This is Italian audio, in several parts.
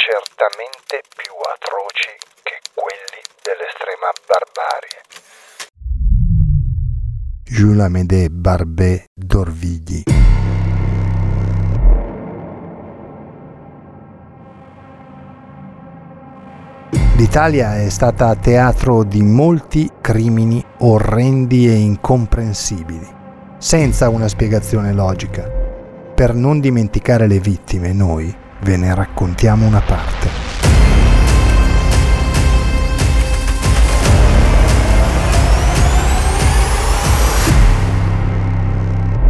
Certamente più atroci che quelli dell'estrema barbarie. Jules Amédée Barbet d'Orvigli. L'Italia è stata teatro di molti crimini orrendi e incomprensibili, senza una spiegazione logica. Per non dimenticare le vittime, noi ve ne raccontiamo una parte.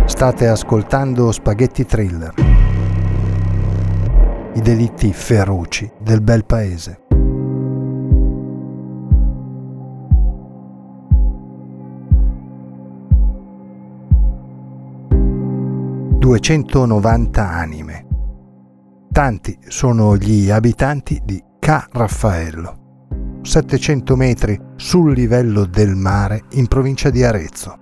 State ascoltando Spaghetti Thriller. I delitti feroci del bel paese. ...290 anime. Tanti sono gli abitanti di Ca Raffaello, 700 metri sul livello del mare in provincia di Arezzo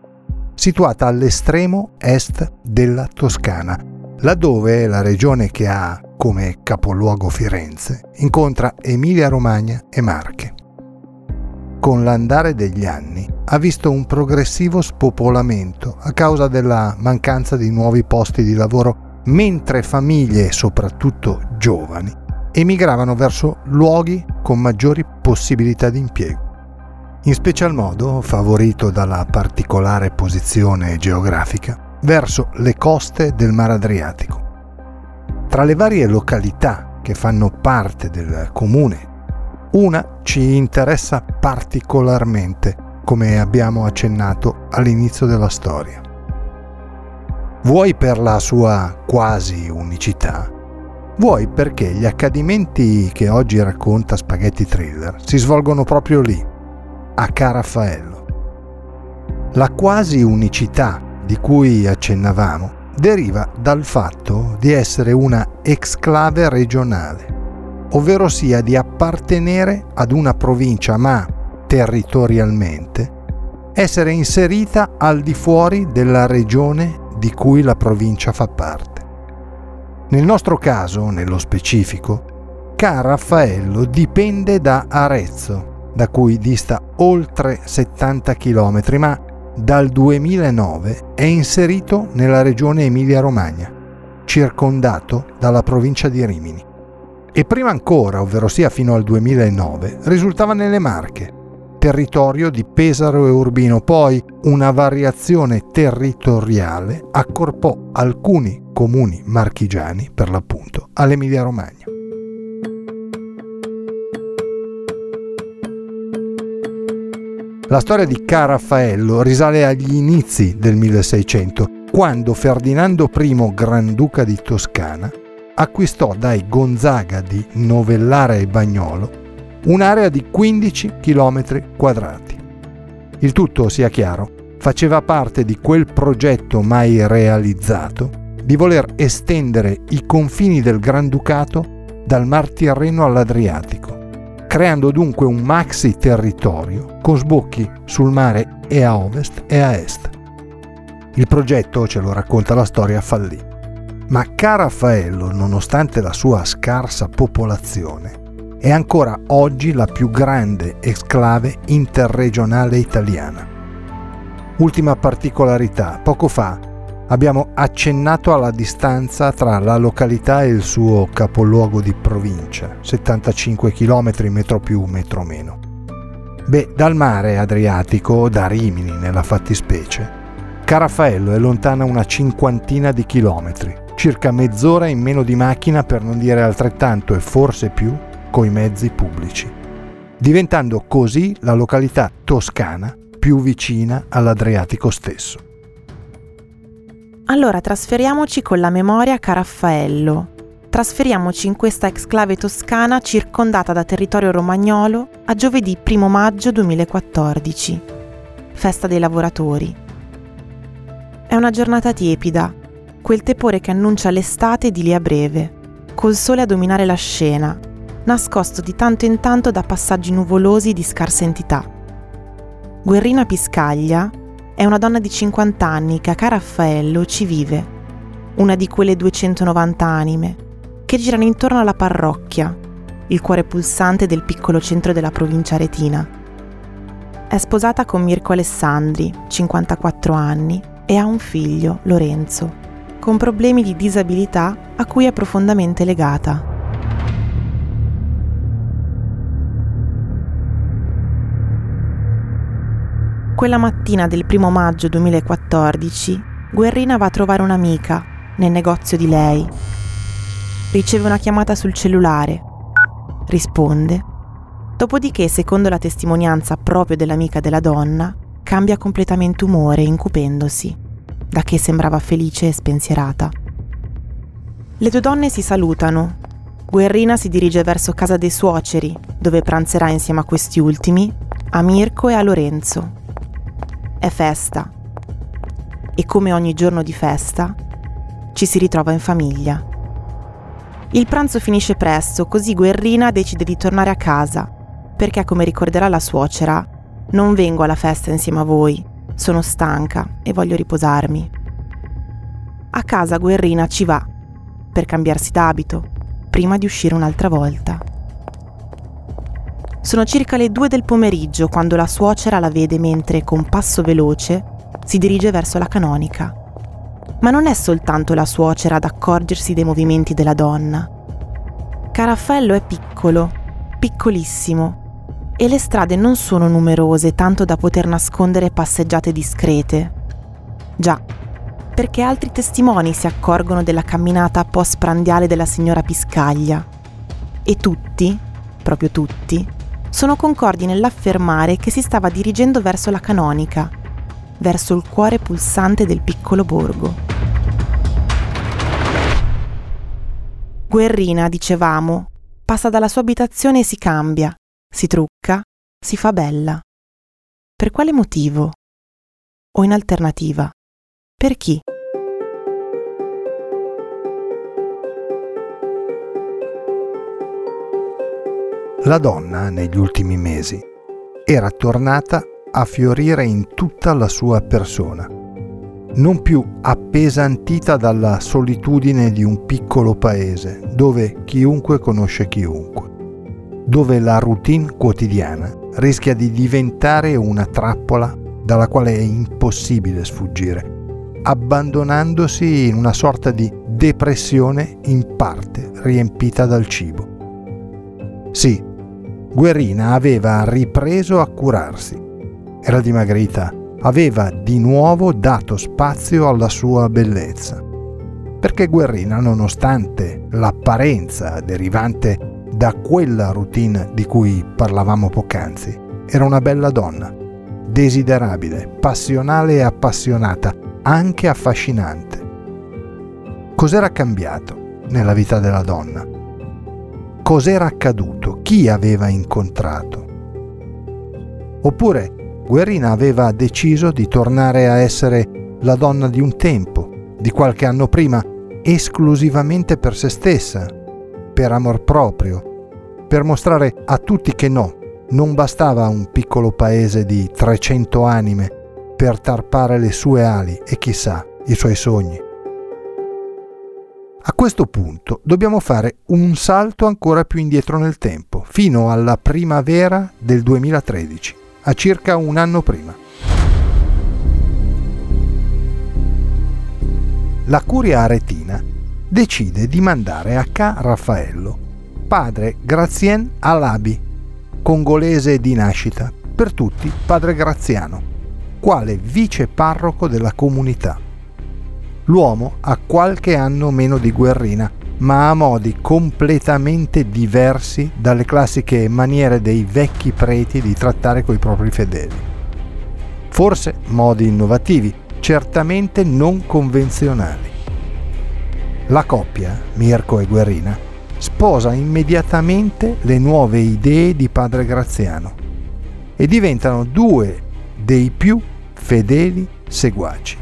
situata all'estremo est della Toscana, laddove la regione che ha come capoluogo Firenze incontra Emilia-Romagna e Marche. Con l'andare degli anni ha visto un progressivo spopolamento a causa della mancanza di nuovi posti di lavoro, mentre famiglie, soprattutto giovani, emigravano verso luoghi con maggiori possibilità di impiego in special modo favorito dalla particolare posizione geografica verso le coste del Mar Adriatico. Tra le varie località che fanno parte del comune, una ci interessa particolarmente, come abbiamo accennato all'inizio della storia. Vuoi per la sua quasi unicità, vuoi perché gli accadimenti che oggi racconta Spaghetti Thriller si svolgono proprio lì, a Caraffaello. La quasi unicità di cui accennavamo deriva dal fatto di essere una exclave regionale, ovvero sia di appartenere ad una provincia ma territorialmente essere inserita al di fuori della regione di cui la provincia fa parte. Nel nostro caso, nello specifico, Caraffaello dipende da Arezzo, da cui dista oltre 70 km, ma dal 2009 è inserito nella regione Emilia-Romagna, circondato dalla provincia di Rimini. E prima ancora, ovvero sia fino al 2009, risultava nelle Marche, territorio di Pesaro e Urbino. Poi una variazione territoriale accorpò alcuni comuni marchigiani, per l'appunto, all'Emilia-Romagna. La storia di Caraffaello risale agli inizi del 1600, quando Ferdinando I, Granduca di Toscana, acquistò dai Gonzaga di Novellare e Bagnolo un'area di 15 km quadrati. Il tutto, sia chiaro, faceva parte di quel progetto mai realizzato di voler estendere i confini del Granducato dal Mar Tirreno all'Adriatico creando dunque un maxi territorio con sbocchi sul mare e a ovest e a est. Il progetto, ce lo racconta la storia, fallì. Ma Caraffaello, nonostante la sua scarsa popolazione, è ancora oggi la più grande exclave interregionale italiana. Ultima particolarità, poco fa abbiamo accennato alla distanza tra la località e il suo capoluogo di provincia, 75 km metro più metro meno. Beh, dal mare Adriatico, da Rimini nella fattispecie, Caraffaello è lontana una cinquantina di chilometri, circa mezz'ora in meno di macchina per non dire altrettanto e forse più coi mezzi pubblici, diventando così la località toscana più vicina all'Adriatico stesso. Allora trasferiamoci con la memoria a Caraffaello. Trasferiamoci in questa exclave toscana circondata da territorio romagnolo a giovedì 1 maggio 2014, festa dei lavoratori. È una giornata tiepida, quel tepore che annuncia l'estate di lì a breve, col sole a dominare la scena, nascosto di tanto in tanto da passaggi nuvolosi di scarsa entità. Guerrina Piscaglia è una donna di 50 anni che a Caraffaello ci vive, una di quelle 290 anime che girano intorno alla parrocchia, il cuore pulsante del piccolo centro della provincia aretina. È sposata con Mirko Alessandri, 54 anni, e ha un figlio, Lorenzo, con problemi di disabilità a cui è profondamente legata. Quella mattina del primo maggio 2014, Guerrina va a trovare un'amica nel negozio di lei. Riceve una chiamata sul cellulare. Risponde. Dopodiché, secondo la testimonianza proprio dell'amica della donna, cambia completamente umore, incupendosi, da che sembrava felice e spensierata. Le due donne si salutano. Guerrina si dirige verso casa dei suoceri, dove pranzerà insieme a questi ultimi, a Mirko e a Lorenzo, è festa e come ogni giorno di festa ci si ritrova in famiglia. Il pranzo finisce presto, così Guerrina decide di tornare a casa, perché come ricorderà la suocera, non vengo alla festa insieme a voi, sono stanca e voglio riposarmi. A casa Guerrina ci va, per cambiarsi d'abito, prima di uscire un'altra volta. Sono circa le due del pomeriggio quando la suocera la vede mentre, con passo veloce, si dirige verso la canonica. Ma non è soltanto la suocera ad accorgersi dei movimenti della donna. Caraffello è piccolo, piccolissimo, e le strade non sono numerose tanto da poter nascondere passeggiate discrete. Già, perché altri testimoni si accorgono della camminata post-prandiale della signora Piscaglia. E tutti, proprio tutti, sono concordi nell'affermare che si stava dirigendo verso la canonica, verso il cuore pulsante del piccolo borgo. Guerrina, dicevamo, passa dalla sua abitazione e si cambia, si trucca, si fa bella. Per quale motivo? O in alternativa, per chi? La donna, negli ultimi mesi, era tornata a fiorire in tutta la sua persona, non più appesantita dalla solitudine di un piccolo paese dove chiunque conosce chiunque, dove la routine quotidiana rischia di diventare una trappola dalla quale è impossibile sfuggire, abbandonandosi in una sorta di depressione in parte riempita dal cibo. Sì, Guerrina aveva ripreso a curarsi. Era dimagrita, aveva di nuovo dato spazio alla sua bellezza. Perché Guerrina, nonostante l'apparenza derivante da quella routine di cui parlavamo poc'anzi, era una bella donna, desiderabile, passionale e appassionata, anche affascinante. Cos'era cambiato nella vita della donna? Cos'era accaduto, chi aveva incontrato. Oppure Guerrina aveva deciso di tornare a essere la donna di un tempo, di qualche anno prima, esclusivamente per se stessa, per amor proprio, per mostrare a tutti che no, non bastava un piccolo paese di 300 anime per tarpare le sue ali e chissà i suoi sogni. A questo punto dobbiamo fare un salto ancora più indietro nel tempo, fino alla primavera del 2013, a circa un anno prima. La curia aretina decide di mandare a Ca Raffaello padre Grazien Alabi, congolese di nascita, per tutti padre Graziano, quale vice parroco della comunità. L'uomo ha qualche anno meno di Guerrina, ma ha modi completamente diversi dalle classiche maniere dei vecchi preti di trattare coi propri fedeli. Forse modi innovativi, certamente non convenzionali. La coppia, Mirko e Guerrina, sposa immediatamente le nuove idee di padre Graziano e diventano due dei più fedeli seguaci.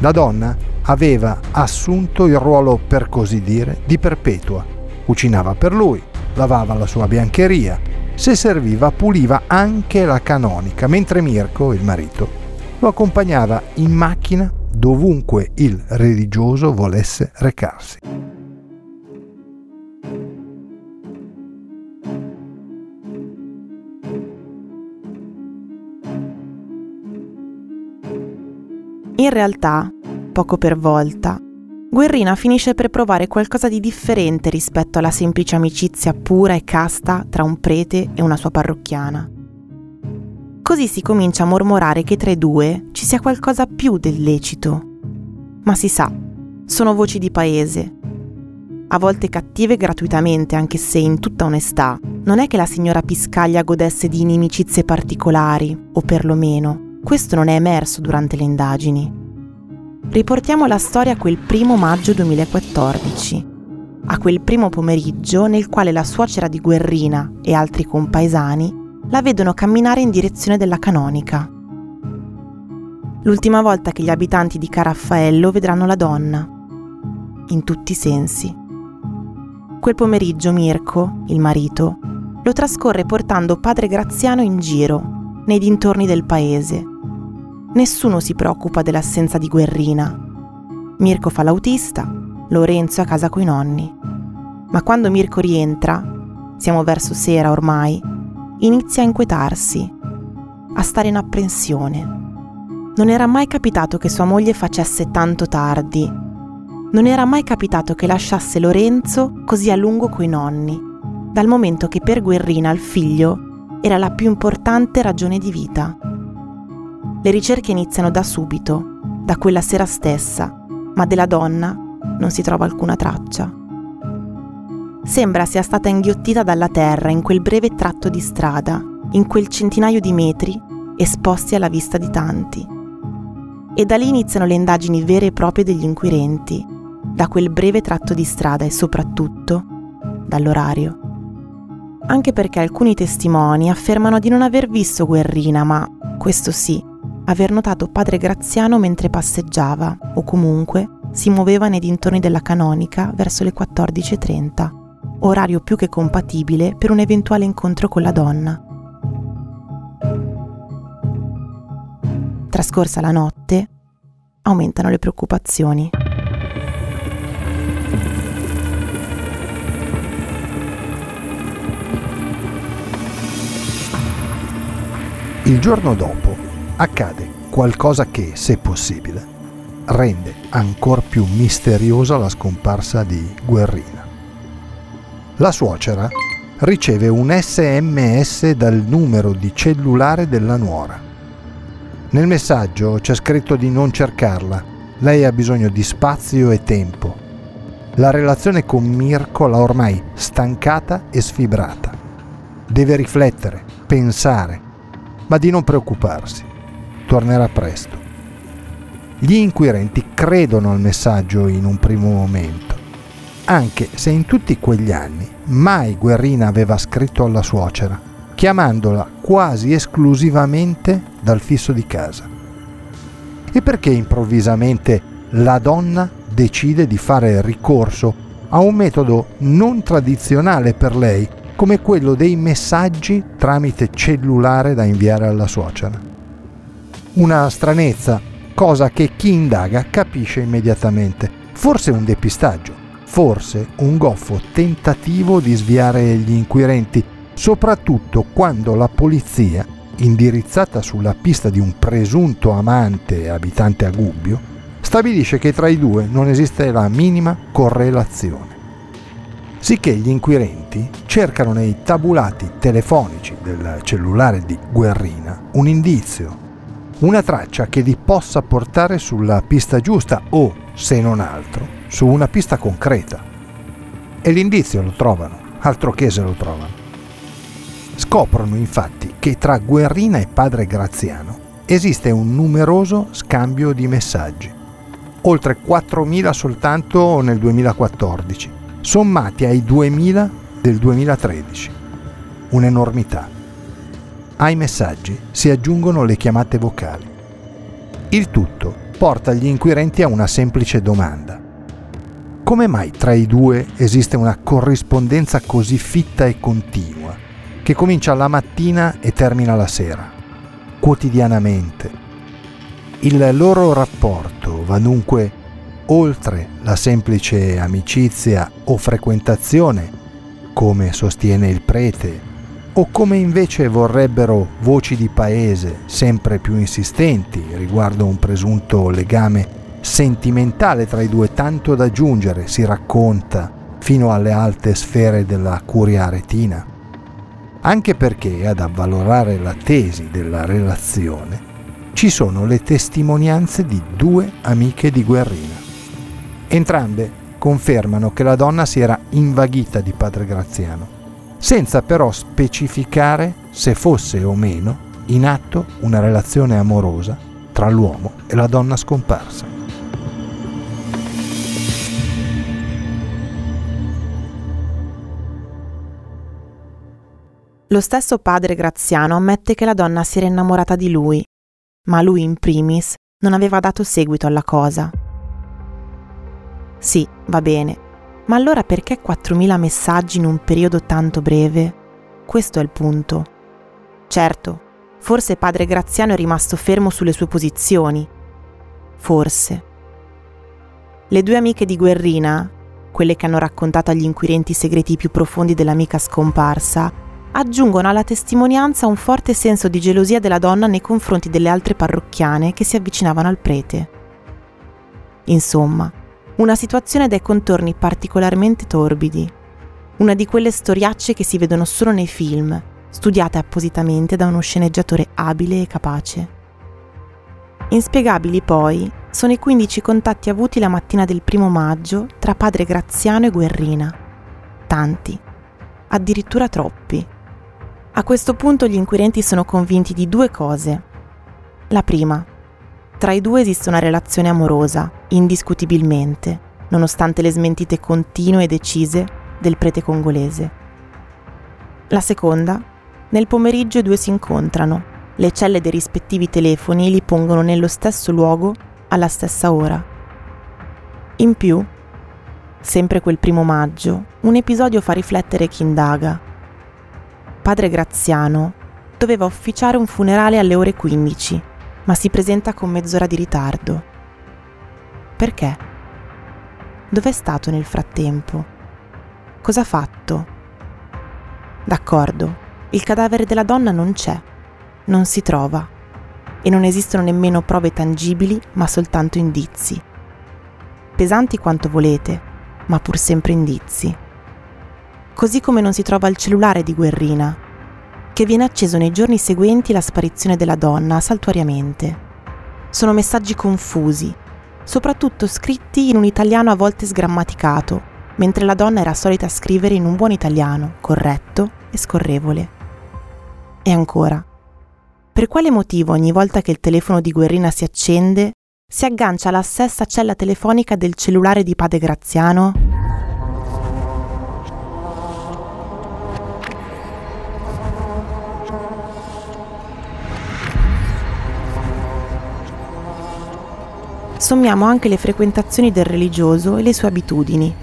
La donna aveva assunto il ruolo, per così dire, di perpetua. Cucinava per lui, lavava la sua biancheria, se serviva puliva anche la canonica, mentre Mirko, il marito, lo accompagnava in macchina dovunque il religioso volesse recarsi. In realtà, poco per volta, Guerrina finisce per provare qualcosa di differente rispetto alla semplice amicizia pura e casta tra un prete e una sua parrocchiana. Così si comincia a mormorare che tra i due ci sia qualcosa più del lecito. Ma si sa, sono voci di paese. A volte cattive gratuitamente, anche se in tutta onestà, non è che la signora Piscaglia godesse di inimicizie particolari, o perlomeno, questo non è emerso durante le indagini. Riportiamo la storia a quel primo maggio 2014, a quel primo pomeriggio nel quale la suocera di Guerrina e altri compaesani la vedono camminare in direzione della canonica. L'ultima volta che gli abitanti di Caraffaello vedranno la donna, in tutti i sensi. Quel pomeriggio Mirko, il marito, lo trascorre portando padre Graziano in giro, nei dintorni del paese, Nessuno si preoccupa dell'assenza di Guerrina. Mirko fa l'autista, Lorenzo è a casa coi nonni. Ma quando Mirko rientra, siamo verso sera ormai, inizia a inquietarsi, a stare in apprensione. Non era mai capitato che sua moglie facesse tanto tardi. Non era mai capitato che lasciasse Lorenzo così a lungo coi nonni, dal momento che per Guerrina il figlio era la più importante ragione di vita. Le ricerche iniziano da subito, da quella sera stessa, ma della donna non si trova alcuna traccia. Sembra sia stata inghiottita dalla terra in quel breve tratto di strada, in quel centinaio di metri esposti alla vista di tanti. E da lì iniziano le indagini vere e proprie degli inquirenti, da quel breve tratto di strada e soprattutto dall'orario. Anche perché alcuni testimoni affermano di non aver visto Guerrina, ma questo sì, aver notato padre Graziano mentre passeggiava o comunque si muoveva nei dintorni della canonica verso le 14.30, orario più che compatibile per un eventuale incontro con la donna. Trascorsa la notte, aumentano le preoccupazioni. Il giorno dopo, accade qualcosa che, se possibile, rende ancora più misteriosa la scomparsa di Guerrina. La suocera riceve un sms dal numero di cellulare della nuora. Nel messaggio c'è scritto di non cercarla, lei ha bisogno di spazio e tempo. La relazione con Mirko l'ha ormai stancata e sfibrata. Deve riflettere, pensare, ma di non preoccuparsi tornerà presto. Gli inquirenti credono al messaggio in un primo momento, anche se in tutti quegli anni mai Guerrina aveva scritto alla suocera, chiamandola quasi esclusivamente dal fisso di casa. E perché improvvisamente la donna decide di fare ricorso a un metodo non tradizionale per lei, come quello dei messaggi tramite cellulare da inviare alla suocera? Una stranezza, cosa che chi indaga capisce immediatamente. Forse un depistaggio, forse un goffo tentativo di sviare gli inquirenti, soprattutto quando la polizia, indirizzata sulla pista di un presunto amante abitante a Gubbio, stabilisce che tra i due non esiste la minima correlazione. Sicché gli inquirenti cercano nei tabulati telefonici del cellulare di Guerrina un indizio, una traccia che li possa portare sulla pista giusta o, se non altro, su una pista concreta. E l'indizio lo trovano, altro che se lo trovano. Scoprono infatti che tra Guerrina e padre Graziano esiste un numeroso scambio di messaggi, oltre 4.000 soltanto nel 2014, sommati ai 2.000 del 2013. Un'enormità. Ai messaggi si aggiungono le chiamate vocali. Il tutto porta gli inquirenti a una semplice domanda. Come mai tra i due esiste una corrispondenza così fitta e continua, che comincia la mattina e termina la sera, quotidianamente? Il loro rapporto va dunque oltre la semplice amicizia o frequentazione, come sostiene il prete, o come invece vorrebbero voci di paese sempre più insistenti riguardo un presunto legame sentimentale tra i due tanto da giungere, si racconta, fino alle alte sfere della curia aretina. Anche perché ad avvalorare la tesi della relazione ci sono le testimonianze di due amiche di Guerrina. Entrambe confermano che la donna si era invaghita di padre Graziano, senza però specificare se fosse o meno in atto una relazione amorosa tra l'uomo e la donna scomparsa. Lo stesso padre Graziano ammette che la donna si era innamorata di lui, ma lui in primis non aveva dato seguito alla cosa. Sì, va bene, ma allora perché 4.000 messaggi in un periodo tanto breve? Questo è il punto. Certo, forse padre Graziano è rimasto fermo sulle sue posizioni. Forse. Le due amiche di Guerrina, quelle che hanno raccontato agli inquirenti i segreti più profondi dell'amica scomparsa, aggiungono alla testimonianza un forte senso di gelosia della donna nei confronti delle altre parrocchiane che si avvicinavano al prete. Insomma, una situazione dai contorni particolarmente torbidi, una di quelle storiacce che si vedono solo nei film, studiate appositamente da uno sceneggiatore abile e capace. Inspiegabili poi sono i 15 contatti avuti la mattina del primo maggio tra padre Graziano e Guerrina. Tanti, addirittura troppi. A questo punto gli inquirenti sono convinti di due cose. La prima, tra i due esiste una relazione amorosa, indiscutibilmente, nonostante le smentite continue e decise del prete congolese. La seconda, nel pomeriggio i due si incontrano, le celle dei rispettivi telefoni li pongono nello stesso luogo alla stessa ora. In più, sempre quel primo maggio, un episodio fa riflettere chi indaga padre Graziano doveva ufficiare un funerale alle ore 15, ma si presenta con mezz'ora di ritardo. Perché? Dov'è stato nel frattempo? Cosa ha fatto? D'accordo, il cadavere della donna non c'è, non si trova e non esistono nemmeno prove tangibili, ma soltanto indizi. Pesanti quanto volete, ma pur sempre indizi così come non si trova il cellulare di Guerrina, che viene acceso nei giorni seguenti la sparizione della donna saltuariamente. Sono messaggi confusi, soprattutto scritti in un italiano a volte sgrammaticato, mentre la donna era solita scrivere in un buon italiano, corretto e scorrevole. E ancora, per quale motivo ogni volta che il telefono di Guerrina si accende, si aggancia alla stessa cella telefonica del cellulare di Padre Graziano? Sommiamo anche le frequentazioni del religioso e le sue abitudini.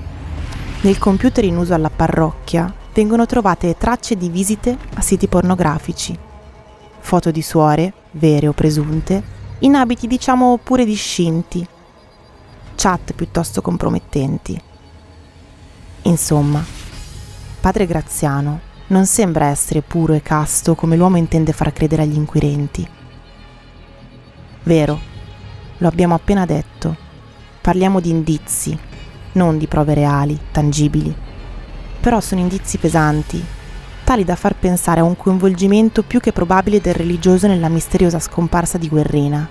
Nel computer in uso alla parrocchia vengono trovate tracce di visite a siti pornografici, foto di suore, vere o presunte, in abiti diciamo pure discinti, chat piuttosto compromettenti. Insomma, padre Graziano non sembra essere puro e casto come l'uomo intende far credere agli inquirenti. Vero, lo abbiamo appena detto. Parliamo di indizi, non di prove reali, tangibili. Però sono indizi pesanti, tali da far pensare a un coinvolgimento più che probabile del religioso nella misteriosa scomparsa di Guerrina.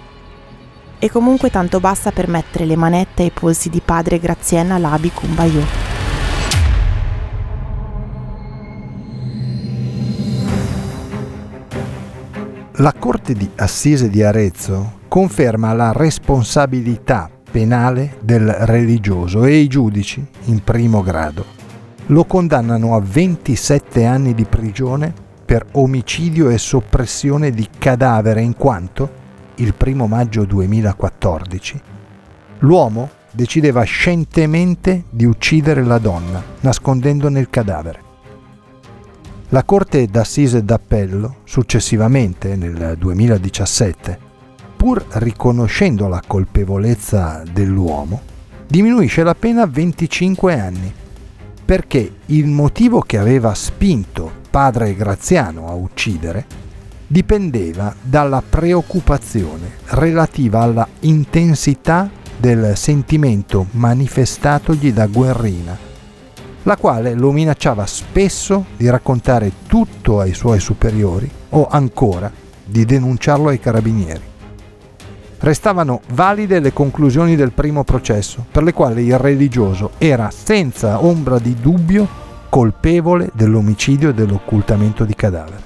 E comunque tanto basta per mettere le manette ai polsi di padre Graziella Labi Cumbayò. La Corte di Assise di Arezzo conferma la responsabilità penale del religioso e i giudici, in primo grado, lo condannano a 27 anni di prigione per omicidio e soppressione di cadavere in quanto, il primo maggio 2014, l'uomo decideva scientemente di uccidere la donna, nascondendone il cadavere. La Corte d'Assise d'Appello, successivamente nel 2017, pur riconoscendo la colpevolezza dell'uomo, diminuisce la pena a 25 anni, perché il motivo che aveva spinto padre Graziano a uccidere dipendeva dalla preoccupazione relativa alla intensità del sentimento manifestatogli da Guerrina la quale lo minacciava spesso di raccontare tutto ai suoi superiori o ancora di denunciarlo ai carabinieri. Restavano valide le conclusioni del primo processo, per le quali il religioso era senza ombra di dubbio colpevole dell'omicidio e dell'occultamento di cadavere.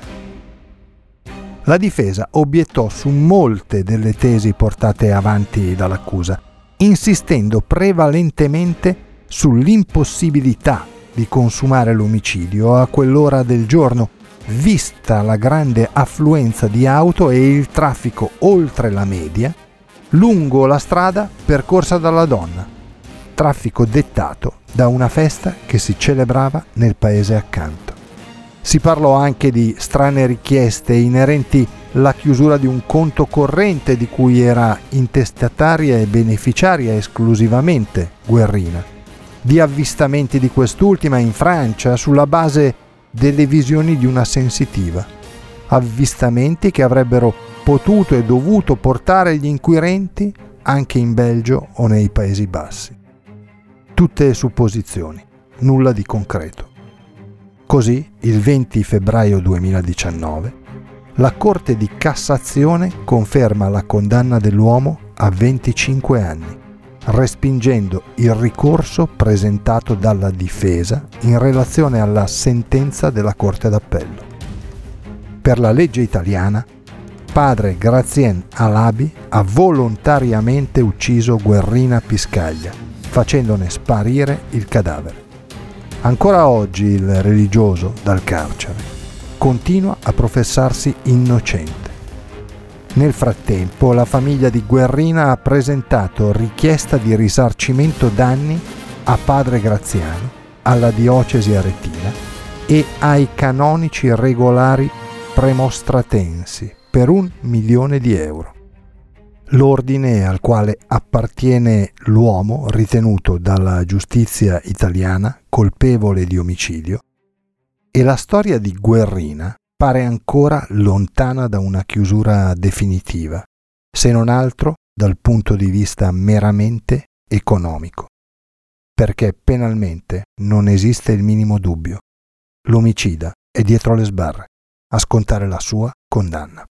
La difesa obiettò su molte delle tesi portate avanti dall'accusa, insistendo prevalentemente sull'impossibilità di consumare l'omicidio a quell'ora del giorno, vista la grande affluenza di auto e il traffico oltre la media lungo la strada percorsa dalla donna, traffico dettato da una festa che si celebrava nel paese accanto. Si parlò anche di strane richieste inerenti alla chiusura di un conto corrente di cui era intestataria e beneficiaria esclusivamente Guerrina di avvistamenti di quest'ultima in Francia sulla base delle visioni di una sensitiva. Avvistamenti che avrebbero potuto e dovuto portare gli inquirenti anche in Belgio o nei Paesi Bassi. Tutte supposizioni, nulla di concreto. Così, il 20 febbraio 2019, la Corte di Cassazione conferma la condanna dell'uomo a 25 anni respingendo il ricorso presentato dalla difesa in relazione alla sentenza della Corte d'Appello. Per la legge italiana, padre Grazien Alabi ha volontariamente ucciso Guerrina Piscaglia, facendone sparire il cadavere. Ancora oggi il religioso, dal carcere, continua a professarsi innocente nel frattempo la famiglia di Guerrina ha presentato richiesta di risarcimento danni a padre Graziano, alla diocesi aretina e ai canonici regolari premostratensi per un milione di euro. L'ordine al quale appartiene l'uomo ritenuto dalla giustizia italiana colpevole di omicidio e la storia di Guerrina pare ancora lontana da una chiusura definitiva, se non altro dal punto di vista meramente economico. Perché penalmente non esiste il minimo dubbio. L'omicida è dietro le sbarre a scontare la sua condanna.